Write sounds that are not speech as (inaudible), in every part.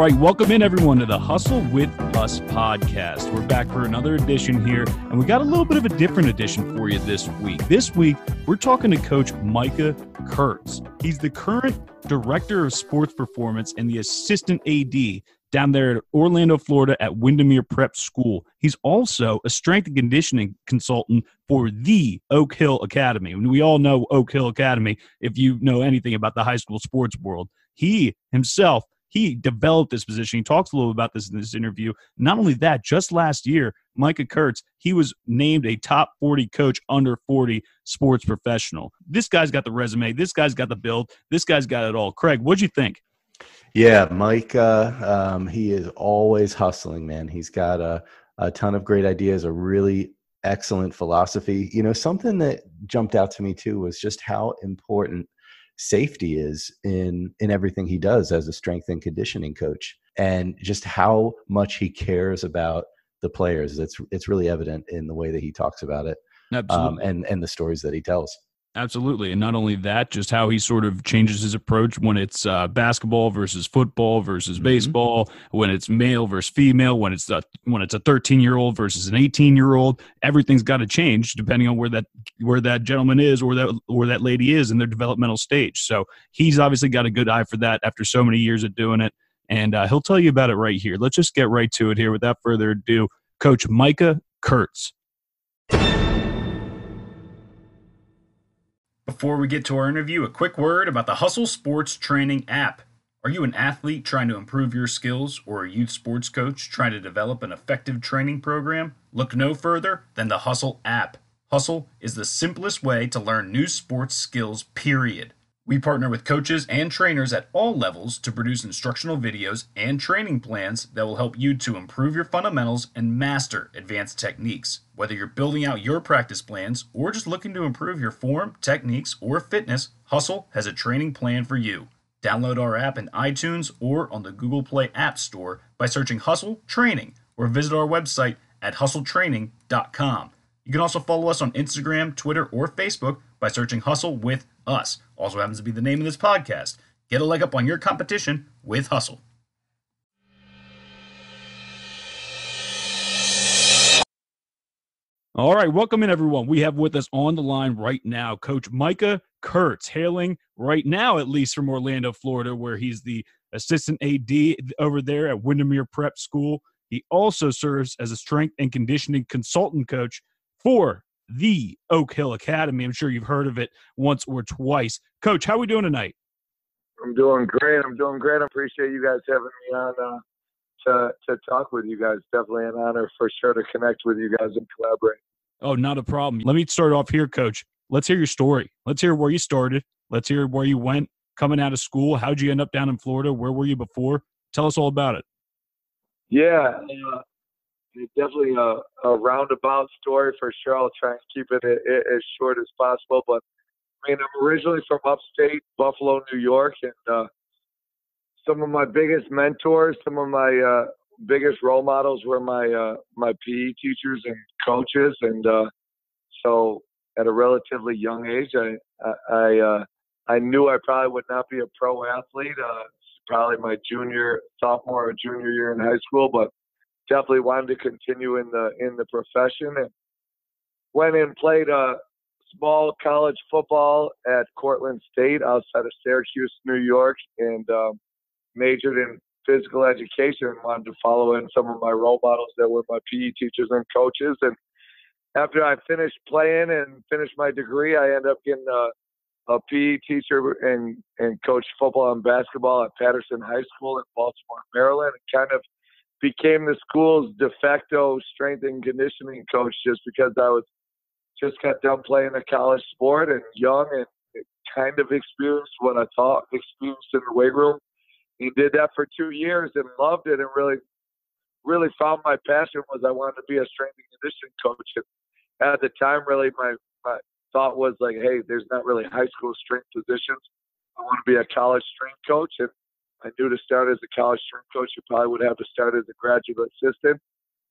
right, welcome in everyone to the Hustle with Us podcast. We're back for another edition here, and we got a little bit of a different edition for you this week. This week, we're talking to Coach Micah Kurtz. He's the current director of sports performance and the assistant AD down there at Orlando, Florida at Windermere Prep School. He's also a strength and conditioning consultant for the Oak Hill Academy. We all know Oak Hill Academy if you know anything about the high school sports world. He himself, he developed this position. He talks a little about this in this interview. Not only that, just last year, Micah Kurtz, he was named a top 40 coach under 40 sports professional. This guy's got the resume. This guy's got the build. This guy's got it all. Craig, what'd you think? Yeah, Mike, uh, um, he is always hustling, man. He's got a, a ton of great ideas, a really excellent philosophy. You know, something that jumped out to me too was just how important safety is in in everything he does as a strength and conditioning coach, and just how much he cares about the players. It's it's really evident in the way that he talks about it, um, and and the stories that he tells. Absolutely. And not only that, just how he sort of changes his approach when it's uh, basketball versus football versus mm-hmm. baseball, when it's male versus female, when it's a, when it's a 13 year old versus an 18 year old. Everything's got to change depending on where that where that gentleman is or that or that lady is in their developmental stage. So he's obviously got a good eye for that after so many years of doing it. And uh, he'll tell you about it right here. Let's just get right to it here without further ado. Coach Micah Kurtz. Before we get to our interview, a quick word about the Hustle Sports Training app. Are you an athlete trying to improve your skills or a youth sports coach trying to develop an effective training program? Look no further than the Hustle app. Hustle is the simplest way to learn new sports skills, period. We partner with coaches and trainers at all levels to produce instructional videos and training plans that will help you to improve your fundamentals and master advanced techniques. Whether you're building out your practice plans or just looking to improve your form, techniques, or fitness, Hustle has a training plan for you. Download our app in iTunes or on the Google Play App Store by searching Hustle Training or visit our website at hustletraining.com. You can also follow us on Instagram, Twitter, or Facebook by searching Hustle with Us. Also happens to be the name of this podcast. Get a leg up on your competition with Hustle. All right, welcome in everyone. We have with us on the line right now Coach Micah Kurtz, hailing right now at least from Orlando, Florida, where he's the assistant AD over there at Windermere Prep School. He also serves as a strength and conditioning consultant coach for the Oak Hill Academy. I'm sure you've heard of it once or twice. Coach, how are we doing tonight? I'm doing great. I'm doing great. I appreciate you guys having me on uh, to to talk with you guys. Definitely an honor for sure to connect with you guys and collaborate. Oh, not a problem. Let me start off here, Coach. Let's hear your story. Let's hear where you started. Let's hear where you went coming out of school. How'd you end up down in Florida? Where were you before? Tell us all about it. Yeah, uh, definitely a, a, roundabout story for sure. I'll try and keep it as short as possible. But I mean, I'm originally from upstate Buffalo, New York, and uh, some of my biggest mentors, some of my uh, biggest role models were my uh, my PE teachers and coaches. And uh, so, at a relatively young age, I I uh, I knew I probably would not be a pro athlete. Uh, probably my junior, sophomore, or junior year in high school, but definitely wanted to continue in the in the profession and went and played a small college football at Cortland State outside of Syracuse, New York, and um, majored in physical education and wanted to follow in some of my role models that were my PE teachers and coaches. And after I finished playing and finished my degree, I ended up getting a, a PE teacher and, and coached football and basketball at Patterson High School in Baltimore, Maryland, and kind of became the school's de facto strength and conditioning coach just because I was just got done playing a college sport and young and kind of experienced what I thought experienced in the weight room. He did that for two years and loved it and really, really found my passion was I wanted to be a strength and conditioning coach. And at the time, really, my, my thought was like, hey, there's not really high school strength positions. I want to be a college strength coach. And I knew to start as a college strength coach, you probably would have to start as a graduate assistant,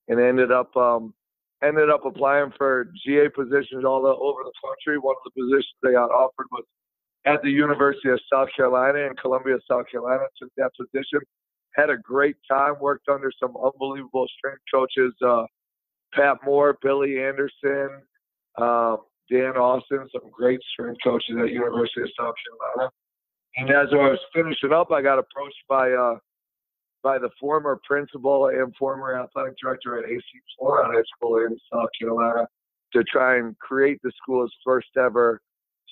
and ended up um, ended up applying for GA positions all over the country. One of the positions they got offered was at the University of South Carolina in Columbia, South Carolina. Took that position. had a great time. Worked under some unbelievable strength coaches, uh, Pat Moore, Billy Anderson, um, Dan Austin, some great strength coaches at University of South Carolina. And as I was finishing up, I got approached by uh, by the former principal and former athletic director at AC Flora High School in South Carolina to try and create the school's first ever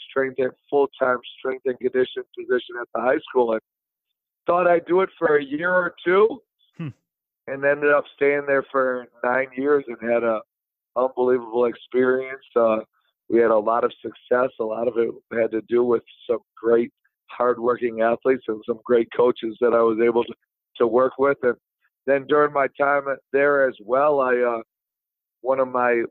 strength and full-time strength and conditioning position at the high school. I thought I'd do it for a year or two, hmm. and ended up staying there for nine years and had a unbelievable experience. Uh, we had a lot of success. A lot of it had to do with some great, hardworking athletes and some great coaches that I was able to, to work with. And then during my time there as well, I uh, one of my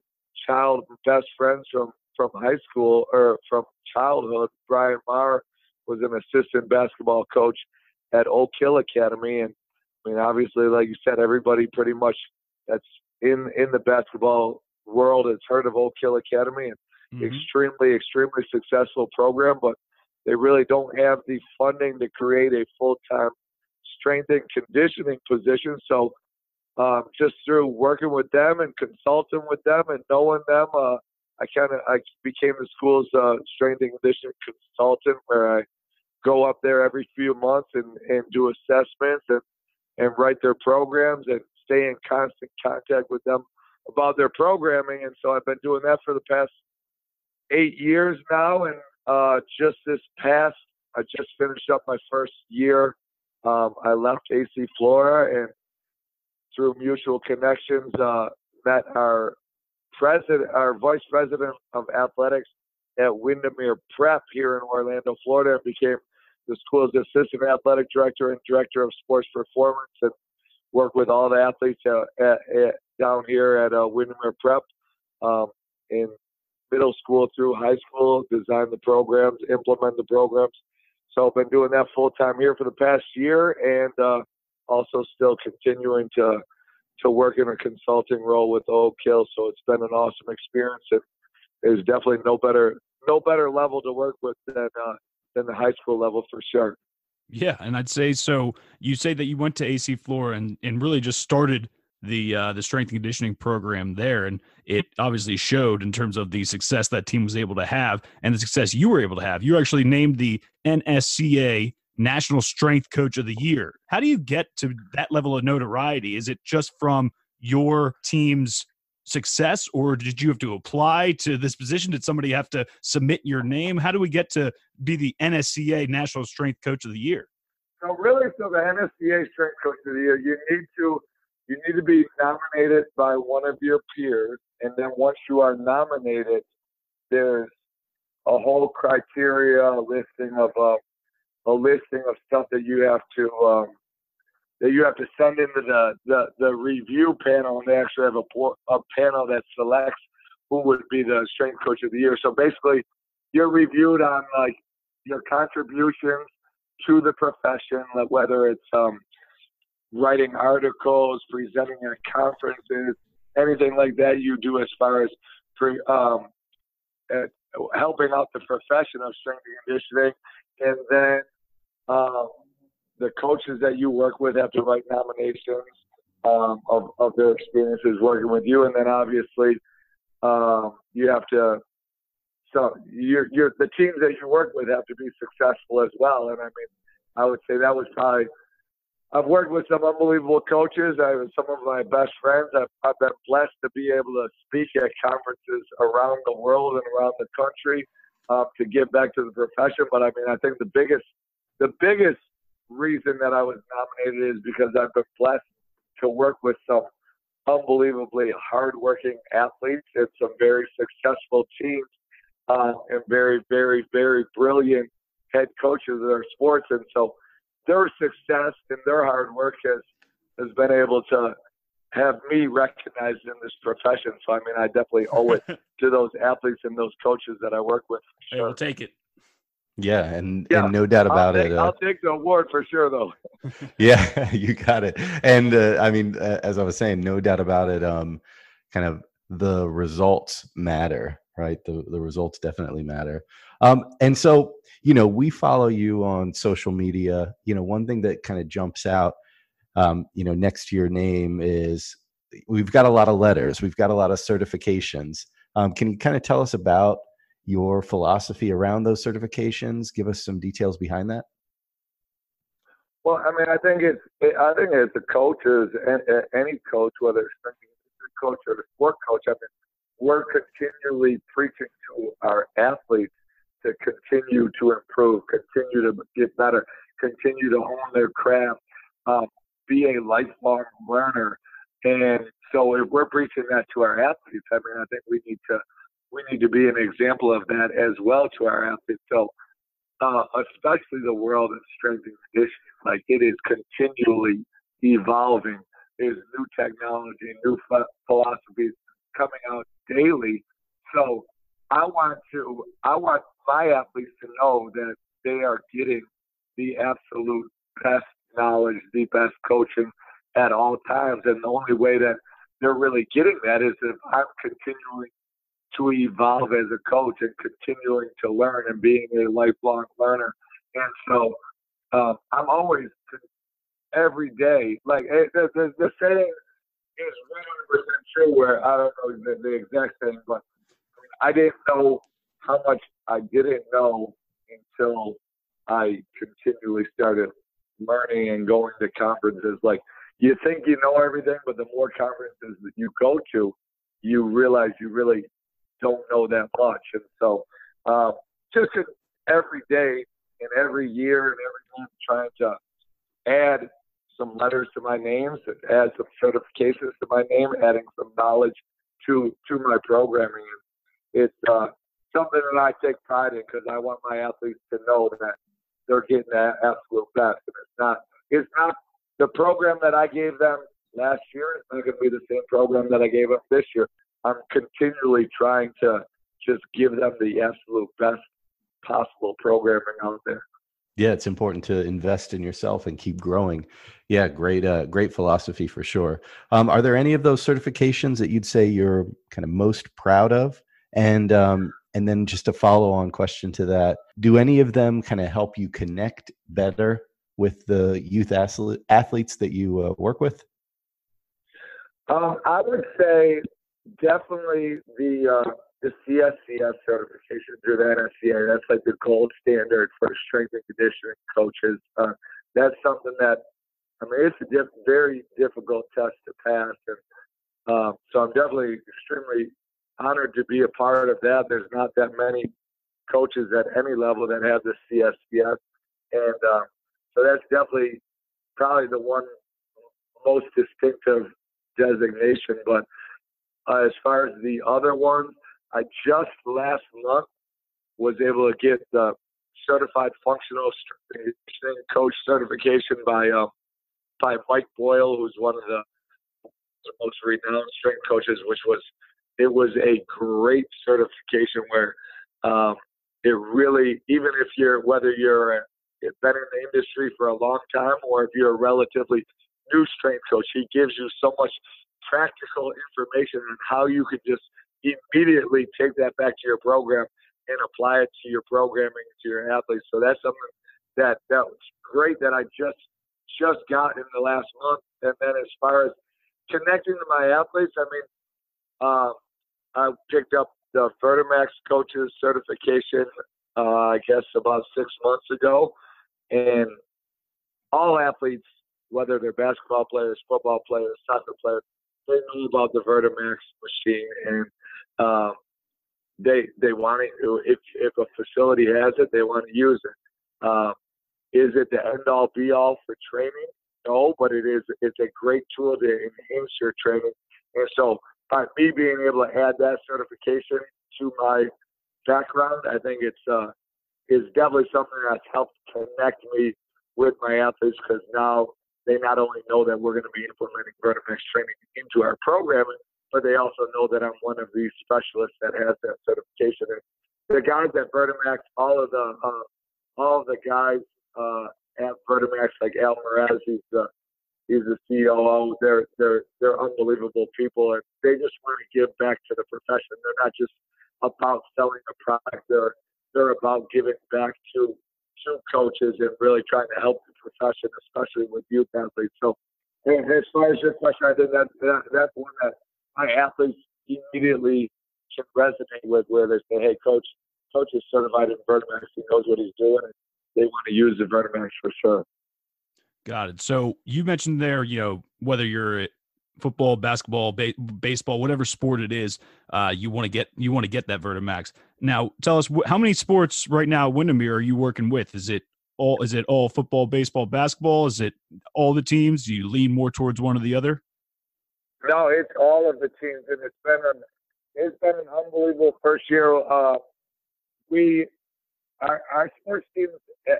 child best friends from from high school or from childhood, Brian Marr, was an assistant basketball coach at Oak Hill Academy, and I mean, obviously, like you said, everybody pretty much that's in in the basketball world has heard of Oak Hill Academy, and mm-hmm. extremely, extremely successful program, but they really don't have the funding to create a full time strength and conditioning position. So, um, just through working with them and consulting with them and knowing them, uh, I kind of I became the school's uh, strength and conditioning consultant, where I go up there every few months and, and do assessments and and write their programs and stay in constant contact with them about their programming. And so I've been doing that for the past eight years now. And uh, just this past, I just finished up my first year. Um, I left AC Flora and through mutual connections uh, met our president, our vice president of athletics at Windermere Prep here in Orlando, Florida, and became the school's assistant athletic director and director of sports performance, and work with all the athletes uh, at, at, down here at uh, Windermere Prep um, in middle school through high school, design the programs, implement the programs. So I've been doing that full time here for the past year, and uh, also still continuing to to work in a consulting role with Oak Hill. So it's been an awesome experience, and there's definitely no better no better level to work with than uh, than the high school level for sure. Yeah, and I'd say so. You say that you went to AC Flora and and really just started the uh, the strength and conditioning program there, and it obviously showed in terms of the success that team was able to have and the success you were able to have. You actually named the NSCA National Strength Coach of the Year. How do you get to that level of notoriety? Is it just from your team's success, or did you have to apply to this position? Did somebody have to submit your name? How do we get to be the NSCA National Strength Coach of the Year? So really, so the NSCA Strength Coach of the Year, you need to you need to be nominated by one of your peers, and then once you are nominated, there's a whole criteria a listing of uh, a listing of stuff that you have to um, that you have to send into the, the, the review panel, and they actually have a, a panel that selects who would be the strength coach of the year. So basically, you're reviewed on like your contributions to the profession, like whether it's um, writing articles, presenting at conferences, anything like that you do as far as pre, um, helping out the profession of strength and conditioning, and then um, the coaches that you work with have to write nominations um, of, of their experiences working with you, and then obviously um, you have to. So you're, you're the teams that you work with have to be successful as well, and I mean, I would say that was probably. I've worked with some unbelievable coaches. I have some of my best friends. I've, I've been blessed to be able to speak at conferences around the world and around the country um, to give back to the profession. But I mean, I think the biggest, the biggest reason that I was nominated is because I've been blessed to work with some unbelievably hardworking athletes and some very successful teams uh, and very, very, very brilliant head coaches in their sports. And so their success and their hard work has has been able to have me recognized in this profession. So I mean, I definitely owe it (laughs) to those athletes and those coaches that I work with. Sure. Hey, we'll take it. Yeah, and, yeah. and no doubt about I'll take, it. Uh, I'll take the award for sure, though. (laughs) yeah, (laughs) you got it. And uh, I mean, uh, as I was saying, no doubt about it. Um, kind of the results matter, right? The the results definitely matter. Um, and so you know, we follow you on social media. You know, one thing that kind of jumps out um, you know, next to your name is we've got a lot of letters, we've got a lot of certifications. Um, can you kind of tell us about your philosophy around those certifications? Give us some details behind that. Well, I mean, I think it's I think as a coach, as any coach, whether it's a coach or a sport coach, I mean, we're continually preaching to our athletes to continue to improve, continue to get better, continue to hone their craft, um, be a lifelong learner. And so, if we're preaching that to our athletes, I mean, I think we need to we need to be an example of that as well to our athletes. So, uh, especially the world of strength and conditioning, like it is continually evolving. There's new technology, new philosophies coming out daily. So I want to, I want my athletes to know that they are getting the absolute best knowledge, the best coaching at all times. And the only way that they're really getting that is if I'm continuing to evolve as a coach and continuing to learn and being a lifelong learner. And so um, I'm always every day like eh, the, the, the saying is 100% true. Where I don't know the, the exact thing, but I didn't know how much I didn't know until I continually started learning and going to conferences. Like you think you know everything, but the more conferences that you go to, you realize you really don't know that much. And so, um, just every day and every year and every month, trying to add some letters to my names, and add some certifications to my name, adding some knowledge to to my programming. It's uh, something that I take pride in because I want my athletes to know that they're getting that absolute best. And it's not it's not the program that I gave them last year. It's not going to be the same program that I gave them this year. I'm continually trying to just give them the absolute best possible programming out there. Yeah, it's important to invest in yourself and keep growing. Yeah, great, uh, great philosophy for sure. Um, are there any of those certifications that you'd say you're kind of most proud of? And um, and then just a follow on question to that: Do any of them kind of help you connect better with the youth athletes that you uh, work with? Um, I would say definitely the uh, the CSCS certification through the NSCA. That's like the gold standard for strength and conditioning coaches. Uh, that's something that I mean, it's a diff- very difficult test to pass, and uh, so I'm definitely extremely honored to be a part of that. There's not that many coaches at any level that have the CSCS, and uh, so that's definitely probably the one most distinctive designation. But uh, as far as the other ones, I just last month was able to get the certified functional strength coach certification by um, by Mike Boyle, who's one of the, the most renowned strength coaches. Which was it was a great certification where um, it really, even if you're whether you're a, been in the industry for a long time or if you're a relatively new strength coach, he gives you so much practical information on how you could just immediately take that back to your program and apply it to your programming to your athletes. So that's something that that was great that I just just got in the last month. And then as far as connecting to my athletes, I mean, uh, I picked up the Vertimax coaches certification, uh, I guess about six months ago, and all athletes, whether they're basketball players, football players, soccer players, they know about the Vertimax machine, and um, they they want to if if a facility has it, they want to use it. Um, is it the end all be all for training? No, but it is. It's a great tool to enhance your training. And so, by me being able to add that certification to my background, I think it's uh, is definitely something that's helped connect me with my athletes because now they not only know that we're going to be implementing Vertimax training into our programming, but they also know that I'm one of these specialists that has that certification. And the guys at Vertimax, all of the uh, all of the guys uh, at Vertimax, like Al Mraz, he's the he's the COO. They're they're they're unbelievable people, and they just want to give back to the profession. They're not just about selling a product. They're they're about giving back to to coaches and really trying to help the profession, especially with youth athletes. So as far as your question, I think that, that that's one that my athletes immediately can resonate with, where they say, "Hey, coach, coach is certified in Vertimax. He knows what he's doing. They want to use the Vertimax for sure." Got it. So you mentioned there, you know, whether you're football, basketball, ba- baseball, whatever sport it is, uh, you want to get you want to get that Vertimax. Now, tell us wh- how many sports right now, Windermere, are you working with? Is it all? Is it all football, baseball, basketball? Is it all the teams? Do you lean more towards one or the other? No, it's all of the teams, and it's been an it's been an unbelievable first year. Uh, we our, our sports teams eh,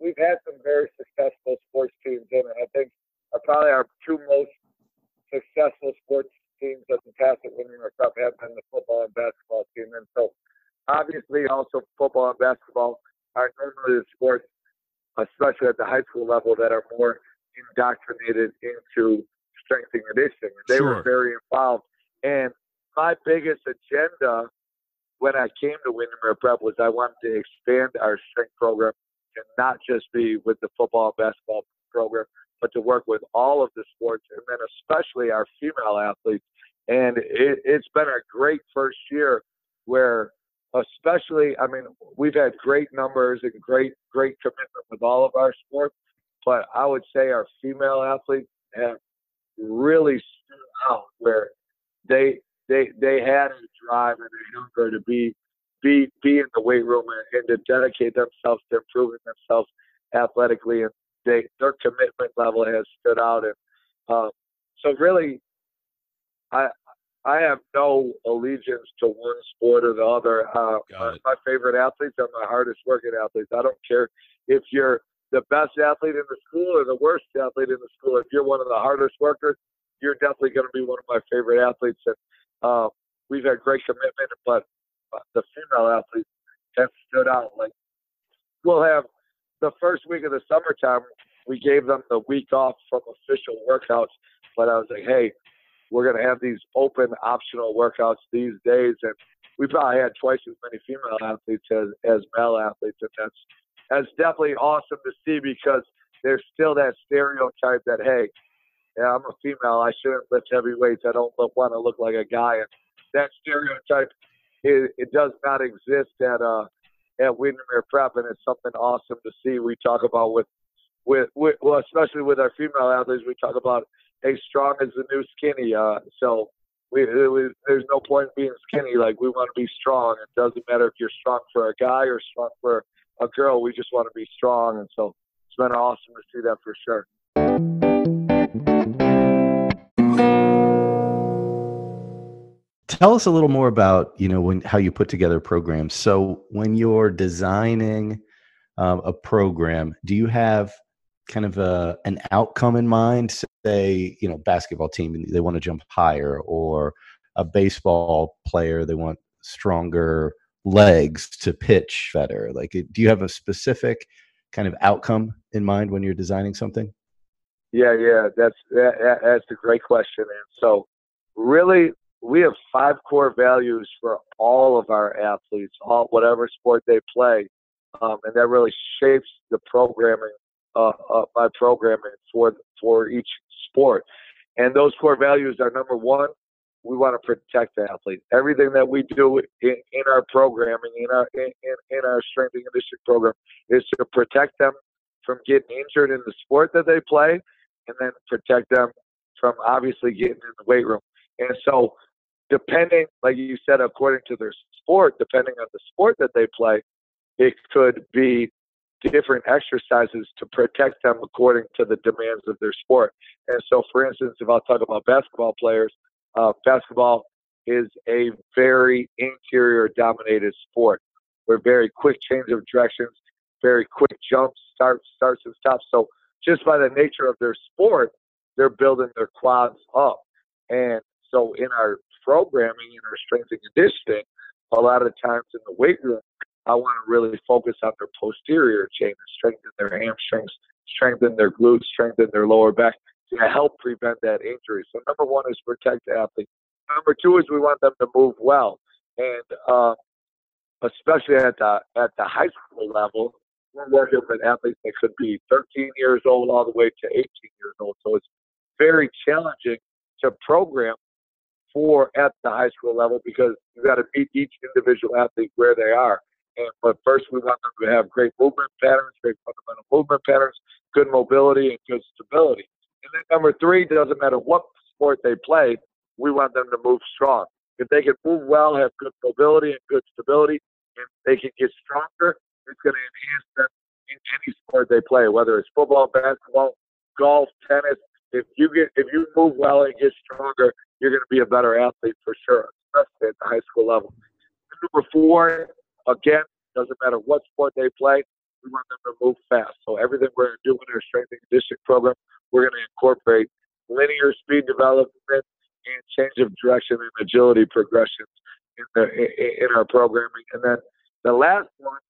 we've had some very successful sports teams in it. I think are probably our two most successful sports teams of the past at Windermere Cup have been the football and basketball team. And so obviously also football and basketball are normally the sports, especially at the high school level, that are more indoctrinated into strength and conditioning. They sure. were very involved. And my biggest agenda when I came to Windermere Prep was I wanted to expand our strength program and not just be with the football basketball program, but to work with all of the sports and then especially our female athletes. And it, it's been a great first year where especially, I mean, we've had great numbers and great, great commitment with all of our sports, but I would say our female athletes have really stood out where they, they, they had a drive and a hunger to be, be, be in the weight room and, and to dedicate themselves to improving themselves athletically. And they their commitment level has stood out, and um, so really, I I have no allegiance to one sport or the other. Uh, my, my favorite athletes are my hardest working athletes. I don't care if you're the best athlete in the school or the worst athlete in the school. If you're one of the hardest workers, you're definitely going to be one of my favorite athletes. And uh, we've had great commitment, but the female athletes have stood out. Like we'll have the first week of the summertime, we gave them the week off from official workouts. But I was like, hey, we're to have these open optional workouts these days. And we probably had twice as many female athletes as, as male athletes. And that's, that's definitely awesome to see because there's still that stereotype that, hey, yeah, I'm a female. I shouldn't lift heavy weights. I don't want to look like a guy. And that stereotype, it, it does not exist at uh, at Windermere Prep, and it's something awesome to see. We talk about with, with, with well, especially with our female athletes, we talk about hey, strong is the new skinny. Uh, so we, we, there's no point in being skinny. Like we want to be strong. It doesn't matter if you're strong for a guy or strong for a girl. We just want to be strong, and so it's been awesome to see that for sure. Tell us a little more about you know when how you put together programs. So when you're designing um, a program, do you have kind of a, an outcome in mind? Say you know basketball team they want to jump higher, or a baseball player they want stronger legs to pitch better. Like, do you have a specific kind of outcome in mind when you're designing something? Yeah, yeah, that's that, that's a great question. And so, really, we have five core values for all of our athletes, all whatever sport they play, um, and that really shapes the programming, uh, uh, my programming for for each sport. And those core values are number one, we want to protect the athlete. Everything that we do in, in our programming, in our in, in our strength and conditioning program, is to protect them from getting injured in the sport that they play, and then protect them from obviously getting in the weight room. And so depending, like you said, according to their sport, depending on the sport that they play, it could be different exercises to protect them according to the demands of their sport. And so, for instance, if I'll talk about basketball players, uh, basketball is a very anterior dominated sport. We're very quick change of directions, very quick jumps, starts, starts and stops. So just by the nature of their sport, they're building their quads up. And so in our programming and our strength and conditioning, a lot of times in the weight room, I want to really focus on their posterior chain and strengthen their hamstrings, strengthen their glutes, strengthen their lower back to help prevent that injury. So number one is protect the athlete. Number two is we want them to move well, and uh, especially at the at the high school level, we're working with athletes that could be 13 years old all the way to 18 years old. So it's very challenging to program for at the high school level because you got to meet each individual athlete where they are. And, but first, we want them to have great movement patterns, great fundamental movement patterns, good mobility, and good stability. And then number three, doesn't matter what sport they play, we want them to move strong. If they can move well, have good mobility and good stability, and they can get stronger, it's going to enhance them in any sport they play, whether it's football, basketball, golf, tennis. If you get if you move well and get stronger, you're going to be a better athlete for sure, especially at the high school level. Number four, again, doesn't matter what sport they play, we want them to move fast. So everything we're going to do in our strength and conditioning program, we're going to incorporate linear speed development and change of direction and agility progressions in the in our programming. And then the last one,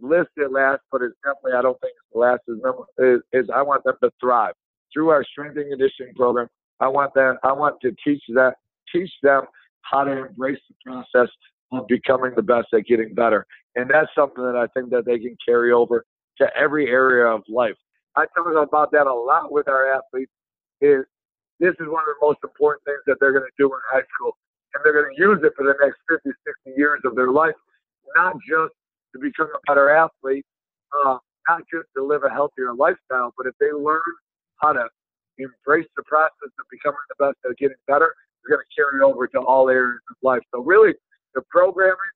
listed last, but it's definitely I don't think it's the last. Is, is, is I want them to thrive through our strength and conditioning program. I want them. I want to teach that teach them how to embrace the process of becoming the best at getting better. And that's something that I think that they can carry over to every area of life. I talk about that a lot with our athletes. Is this is one of the most important things that they're going to do in high school, and they're going to use it for the next 50, 60 years of their life, not just to become a better athlete, uh, not just to live a healthier lifestyle, but if they learn how to embrace the process of becoming the best at getting better, it's going to carry over to all areas of life. So really, the programming,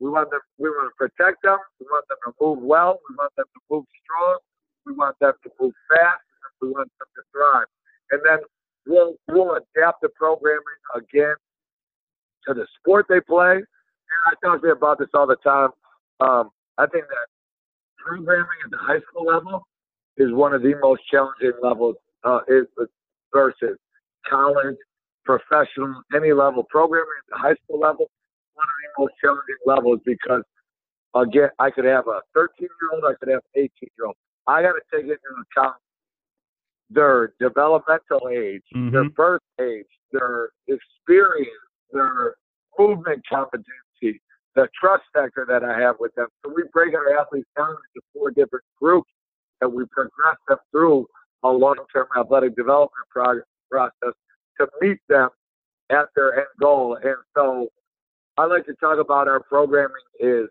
we want them, we want to protect them, we want them to move well, we want them to move strong, we want them to move fast, we want them to thrive and then we'll we'll adapt the programming again to the sport they play. And I talk to you about this all the time. Um, I think that programming at the high school level is one of the most challenging levels uh, is versus college, professional, any level. Programming at the high school level, one of the most challenging levels because again, I could have a 13 year old, I could have an 18 year old. I got to take into account their developmental age, mm-hmm. their birth age, their experience, their movement competency, the trust factor that I have with them. So we break our athletes down into four different groups and we progress them through a long-term athletic development pro- process to meet them at their end goal. And so I like to talk about our programming is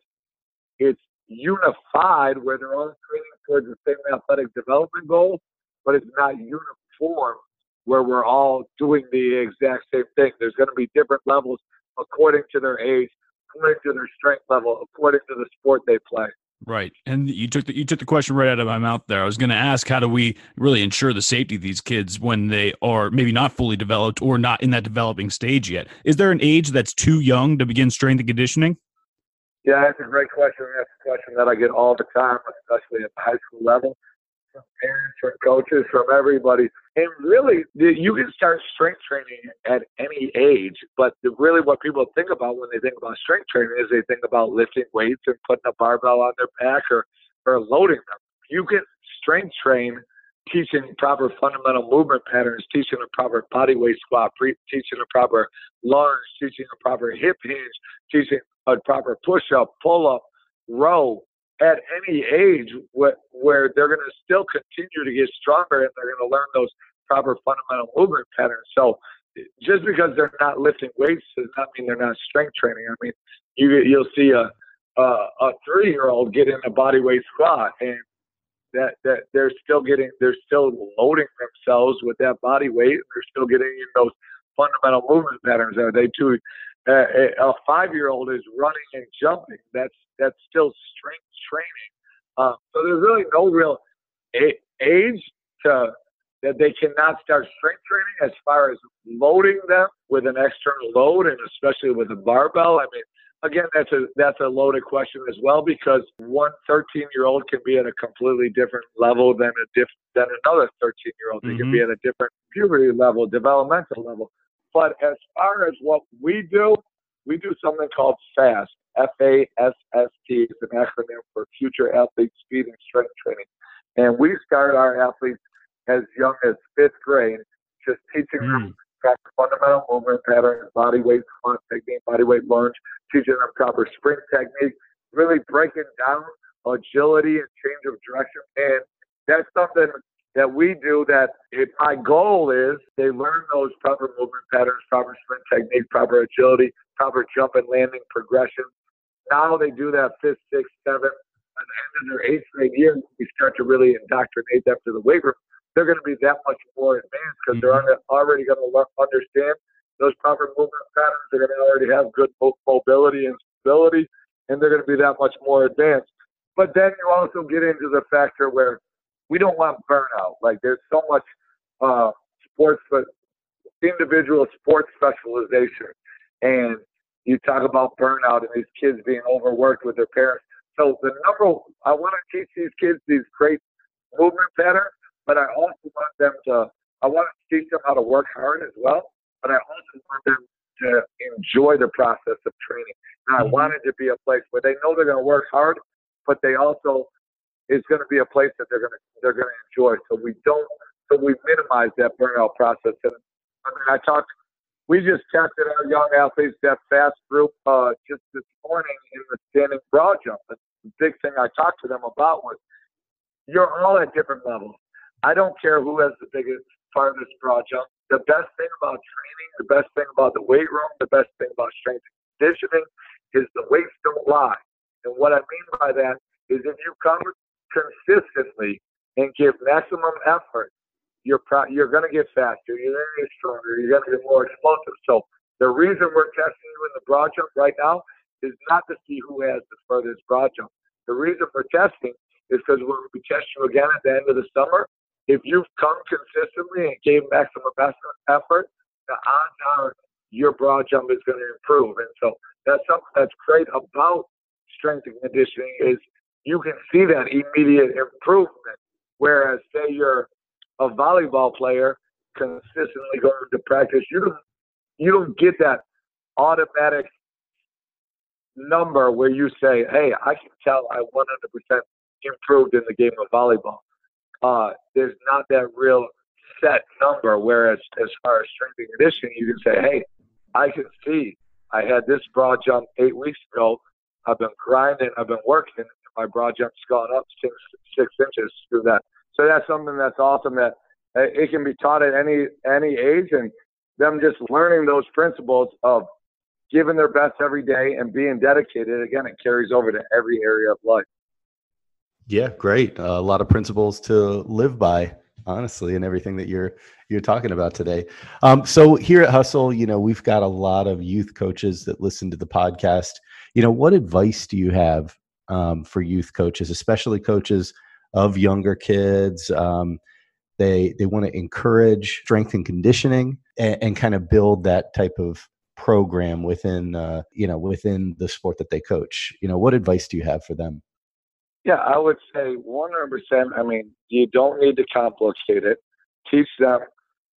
it's unified where they're all training towards the same athletic development goal, but it's not uniform where we're all doing the exact same thing. There's going to be different levels according to their age, according to their strength level, according to the sport they play. Right, and you took the you took the question right out of my mouth there. I was going to ask, how do we really ensure the safety of these kids when they are maybe not fully developed or not in that developing stage yet? Is there an age that's too young to begin strength and conditioning? Yeah, that's a great question. That's a question that I get all the time, especially at the high school level from parents, from coaches, from everybody. And really, you can start strength training at any age. But really, what people think about when they think about strength training is they think about lifting weights and putting a barbell on their back or, or loading them. You can strength train teaching proper fundamental movement patterns, teaching a proper body weight squat, teaching a proper lunge, teaching a proper hip hinge, teaching a proper push up, pull up, row, at any age wh- where they're going to still continue to get stronger and they're going to learn those proper fundamental movement patterns. So just because they're not lifting weights does not mean they're not strength training. I mean, you you'll see a a, a three year old get in a body weight squat and that that they're still getting they're still loading themselves with that body weight. They're still getting in those fundamental movement patterns. Are they too? Uh, a five year old is running and jumping. That's that's still strength training. Uh, so there's really no real a- age to that they cannot start strength training as far as loading them with an external load and especially with a barbell. I mean, again, that's a that's a loaded question as well because one 13 year old can be at a completely different level than a diff than another 13 year old. They mm-hmm. can be mm-hmm. at a different puberty level, developmental level. But as far as what we do, we do something called FAST, F-A-S-S-T is an acronym for Future Athlete Speed and Strength Training. And we start our athletes as young as fifth grade, just teaching mm. them proper fundamental movement patterns, body weight squat technique, body weight lunge, teaching them proper sprint technique, really breaking down agility and change of direction. And that's something that we do that if my goal is they learn those proper movement patterns, proper sprint technique, proper agility, proper jump and landing progression. Now they do that fifth, sixth, seventh, at the end of their eighth grade year, we start to really indoctrinate them to the weight room. They're going to be that much more advanced because mm-hmm. they're already going to understand those proper movement patterns. They're going to already have good mobility and stability, and they're going to be that much more advanced. But then you also get into the factor where we don't want burnout. Like there's so much uh, sports, but individual sports specialization, and you talk about burnout and these kids being overworked with their parents. So the number I want to teach these kids these great movement patterns, but I also want them to I want to teach them how to work hard as well. But I also want them to enjoy the process of training. And I mm-hmm. want it to be a place where they know they're going to work hard, but they also is going to be a place that they're going to they're going to enjoy. So we don't so we minimize that burnout process. And I mean, I talked. We just tested our young athletes that fast group uh, just this morning in the standing broad jump. The big thing I talked to them about was you're all at different levels. I don't care who has the biggest farthest broad jump. The best thing about training, the best thing about the weight room, the best thing about strength and conditioning is the weights don't lie. And what I mean by that is if you come consistently and give maximum effort, you're pro- you're going to get faster, you're going to get stronger, you're going to get more explosive. So the reason we're testing you in the broad jump right now is not to see who has the furthest broad jump. The reason we're testing is because when we test you again at the end of the summer, if you've come consistently and gave maximum effort, the odds are your broad jump is going to improve. And so that's something that's great about strength and conditioning is you can see that immediate improvement. Whereas say you're a volleyball player consistently going to practice, you don't you don't get that automatic number where you say, "Hey, I can tell I 100% improved in the game of volleyball." uh, there's not that real set number. Whereas as far as strength and conditioning, you can say, hey, I can see I had this broad jump eight weeks ago. I've been grinding, I've been working. My broad jump's gone up six six inches through that. So that's something that's awesome that it can be taught at any any age, and them just learning those principles of giving their best every day and being dedicated. Again, it carries over to every area of life. Yeah, great. Uh, a lot of principles to live by, honestly, and everything that you're you're talking about today. Um, so here at Hustle, you know, we've got a lot of youth coaches that listen to the podcast. You know, what advice do you have um, for youth coaches, especially coaches of younger kids? Um, they they want to encourage strength and conditioning and, and, kind of build that type of program within uh, you know within the sport that they coach. You know, what advice do you have for them? Yeah, I would say 100%. I mean, you don't need to complicate it. Teach them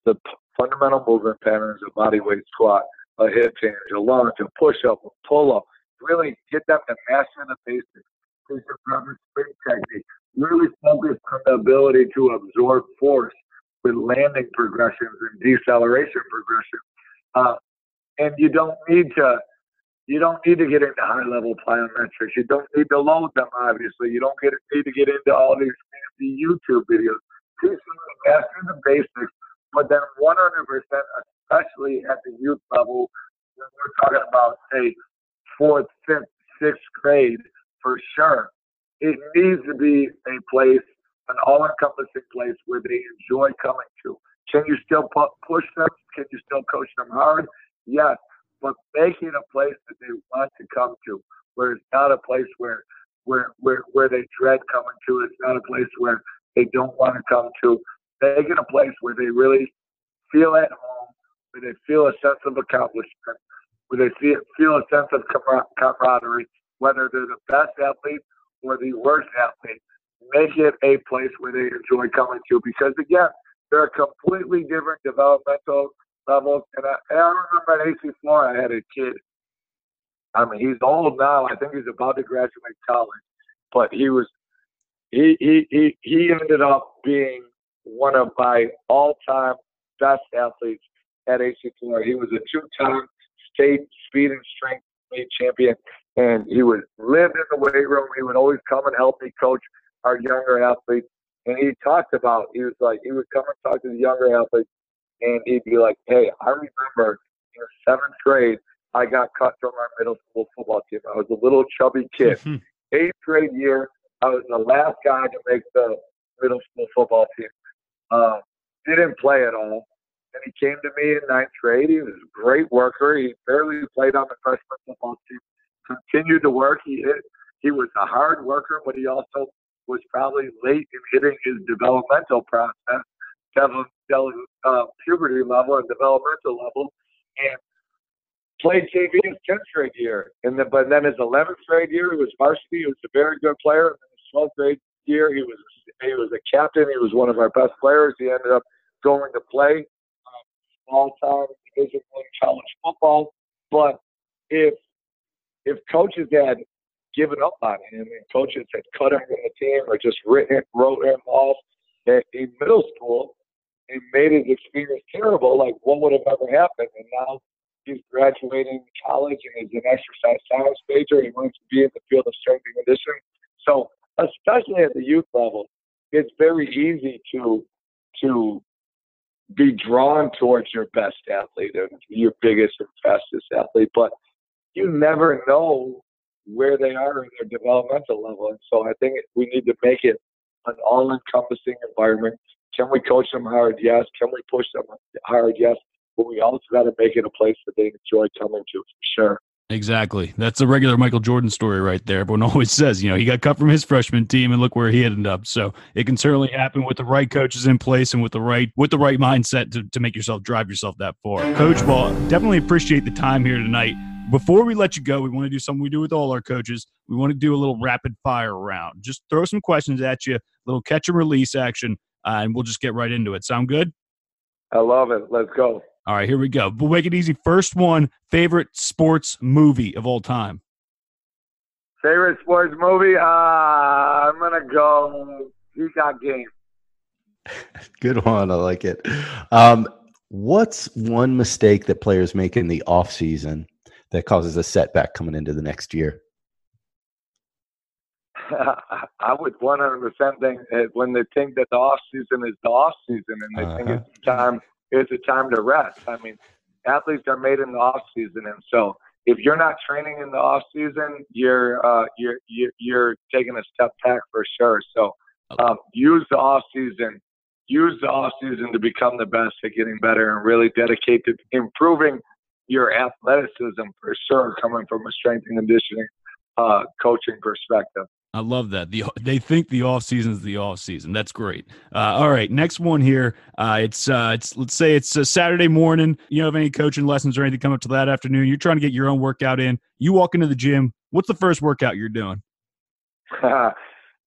the p- fundamental movement patterns of body weight squat, a hip hinge, a lunge, a push up, a pull up. Really get them to master the basics. Teach them proper technique. Really focus on the ability to absorb force with landing progressions and deceleration progressions. Uh, and you don't need to you don't need to get into high level plyometrics. You don't need to load them, obviously. You don't get, need to get into all these fancy YouTube videos. Teach them to master the basics, but then 100%, especially at the youth level, when we're talking about, say, fourth, fifth, sixth grade, for sure, it needs to be a place, an all encompassing place where they enjoy coming to. Can you still push them? Can you still coach them hard? Yes but make it a place that they want to come to, where it's not a place where where where where they dread coming to. It's not a place where they don't want to come to. Make it a place where they really feel at home, where they feel a sense of accomplishment, where they feel feel a sense of camaraderie, whether they're the best athlete or the worst athlete. Make it a place where they enjoy coming to, because again, they're completely different developmental levels. And I, and I remember at AC Flora, I had a kid. I mean, he's old now. I think he's about to graduate college, but he was he he he, he ended up being one of my all-time best athletes at AC Flora. He was a two-time state speed and strength meet champion, and he would live in the weight room. He would always come and help me coach our younger athletes. and he talked about he was like he would come and talk to the younger athletes, and he'd be like, "Hey, I remember in seventh grade, I got cut from our middle school football team. I was a little chubby kid. (laughs) Eighth grade year, I was the last guy to make the middle school football team. Uh, didn't play at all. And he came to me in ninth grade. He was a great worker. He barely played on the freshman football team. Continued to work. He hit, he was a hard worker, but he also was probably late in hitting his developmental process, uh, puberty level and developmental level, and played JV his 10th grade year. And then, but then his 11th grade year, he was varsity. He was a very good player. And then his 12th grade year, he was he was a captain. He was one of our best players. He ended up going to play um, time Division One college football. But if if coaches had given up on him and coaches had cut him from the team or just written wrote him off in middle school and made his experience terrible, like what would have ever happened? And now he's graduating college and is an exercise science major. He wants to be in the field of strength and conditioning. So especially at the youth level, it's very easy to to be drawn towards your best athlete and your biggest and fastest athlete, but you never know where they are in their developmental level. And so I think we need to make it an all-encompassing environment. Can we coach them hard? Yes. Can we push them hard? Yes. But we also got to make it a place that they enjoy coming to for sure. Exactly. That's a regular Michael Jordan story right there. Everyone (laughs) always says, you know, he got cut from his freshman team and look where he ended up. So it can certainly happen with the right coaches in place and with the right with the right mindset to, to make yourself drive yourself that far. Coach, well, definitely appreciate the time here tonight. Before we let you go, we want to do something we do with all our coaches. We want to do a little rapid fire round. Just throw some questions at you, a little catch and release action, uh, and we'll just get right into it. Sound good? I love it. Let's go. All right, here we go. We'll make it easy. First one, favorite sports movie of all time. Favorite sports movie? Uh, I'm gonna go Peacock Game. (laughs) Good one. I like it. Um, what's one mistake that players make in the off season that causes a setback coming into the next year? (laughs) I would 100% think when they think that the off season is the off season and they uh-huh. think it's time it's a time to rest. I mean, athletes are made in the off season, and so if you're not training in the off season, you're uh, you're you're taking a step back for sure. So um, use the off season, use the off season to become the best at getting better, and really dedicate to improving your athleticism for sure. Coming from a strength and conditioning uh, coaching perspective. I love that. The they think the off season is the off season. That's great. Uh, all right, next one here. Uh, it's uh, it's let's say it's a Saturday morning. You don't have any coaching lessons or anything come up to that afternoon. You're trying to get your own workout in. You walk into the gym. What's the first workout you're doing? (laughs) um,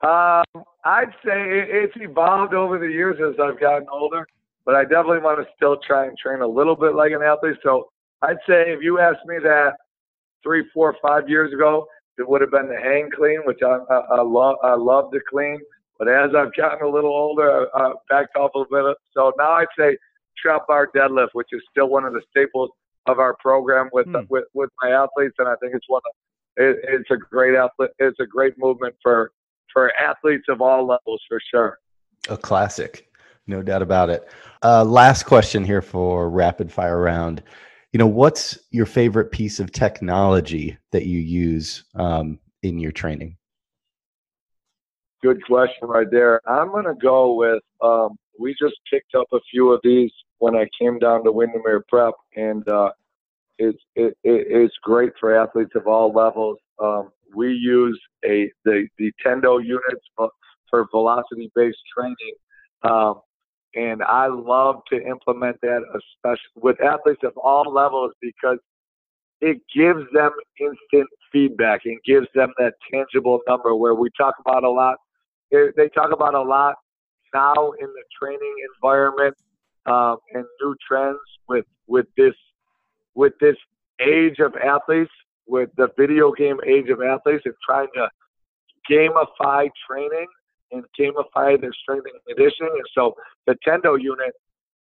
I'd say it's evolved over the years as I've gotten older, but I definitely want to still try and train a little bit like an athlete. So I'd say if you asked me that three, four, five years ago, it would have been the hang clean, which I, I, I love. I love to clean, but as I've gotten a little older, I, I backed off a little bit. So now I'd say trap bar deadlift, which is still one of the staples of our program with hmm. with with my athletes, and I think it's one of it, it's a great athlete. It's a great movement for for athletes of all levels for sure. A classic, no doubt about it. Uh, last question here for rapid fire round you know what's your favorite piece of technology that you use um, in your training? Good question right there. I'm going to go with um, we just picked up a few of these when i came down to windermere prep and uh, it's it, it, it's great for athletes of all levels. Um, we use a the, the tendo units for, for velocity based training. Um, and I love to implement that, especially with athletes of all levels, because it gives them instant feedback and gives them that tangible number where we talk about a lot. They talk about a lot now in the training environment um, and new trends with with this with this age of athletes, with the video game age of athletes, and trying to gamify training and gamify their strength and conditioning. And so the Tendo unit,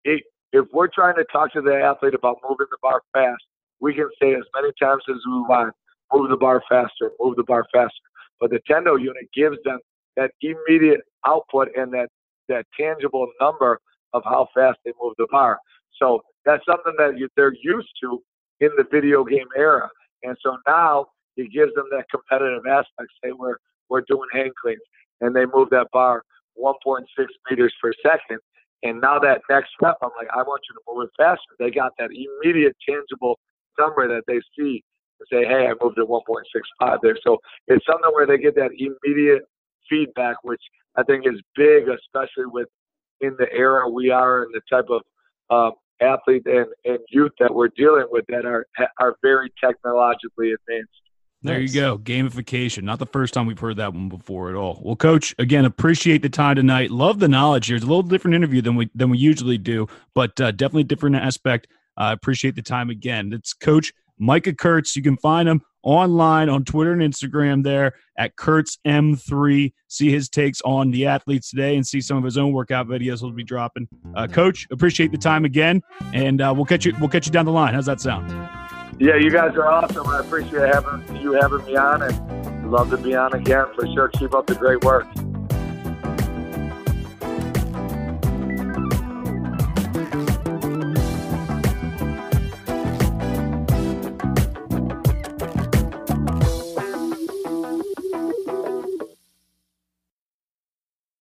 it, if we're trying to talk to the athlete about moving the bar fast, we can say as many times as we want, move the bar faster, move the bar faster. But the Tendo unit gives them that immediate output and that that tangible number of how fast they move the bar. So that's something that you, they're used to in the video game era. And so now it gives them that competitive aspect. Say we're we're doing hang cleans, and they move that bar 1.6 meters per second. And now that next step, I'm like, I want you to move it faster. They got that immediate, tangible number that they see and say, hey, I moved it 1.65 there. So it's something where they get that immediate feedback, which I think is big, especially with in the era we are and the type of um, athlete and, and youth that we're dealing with that are are very technologically advanced. There nice. you go. Gamification. Not the first time we've heard that one before at all. Well, coach, again, appreciate the time tonight. Love the knowledge here. It's a little different interview than we than we usually do, but uh, definitely different aspect. I uh, appreciate the time again. It's Coach Micah Kurtz. You can find him online on Twitter and Instagram there at Kurtz M3. See his takes on the athletes today and see some of his own workout videos he'll be dropping. Uh, Coach, appreciate the time again, and uh, we'll catch you. We'll catch you down the line. How's that sound? Yeah, you guys are awesome. I appreciate having you having me on, and love to be on again for sure. Keep up the great work.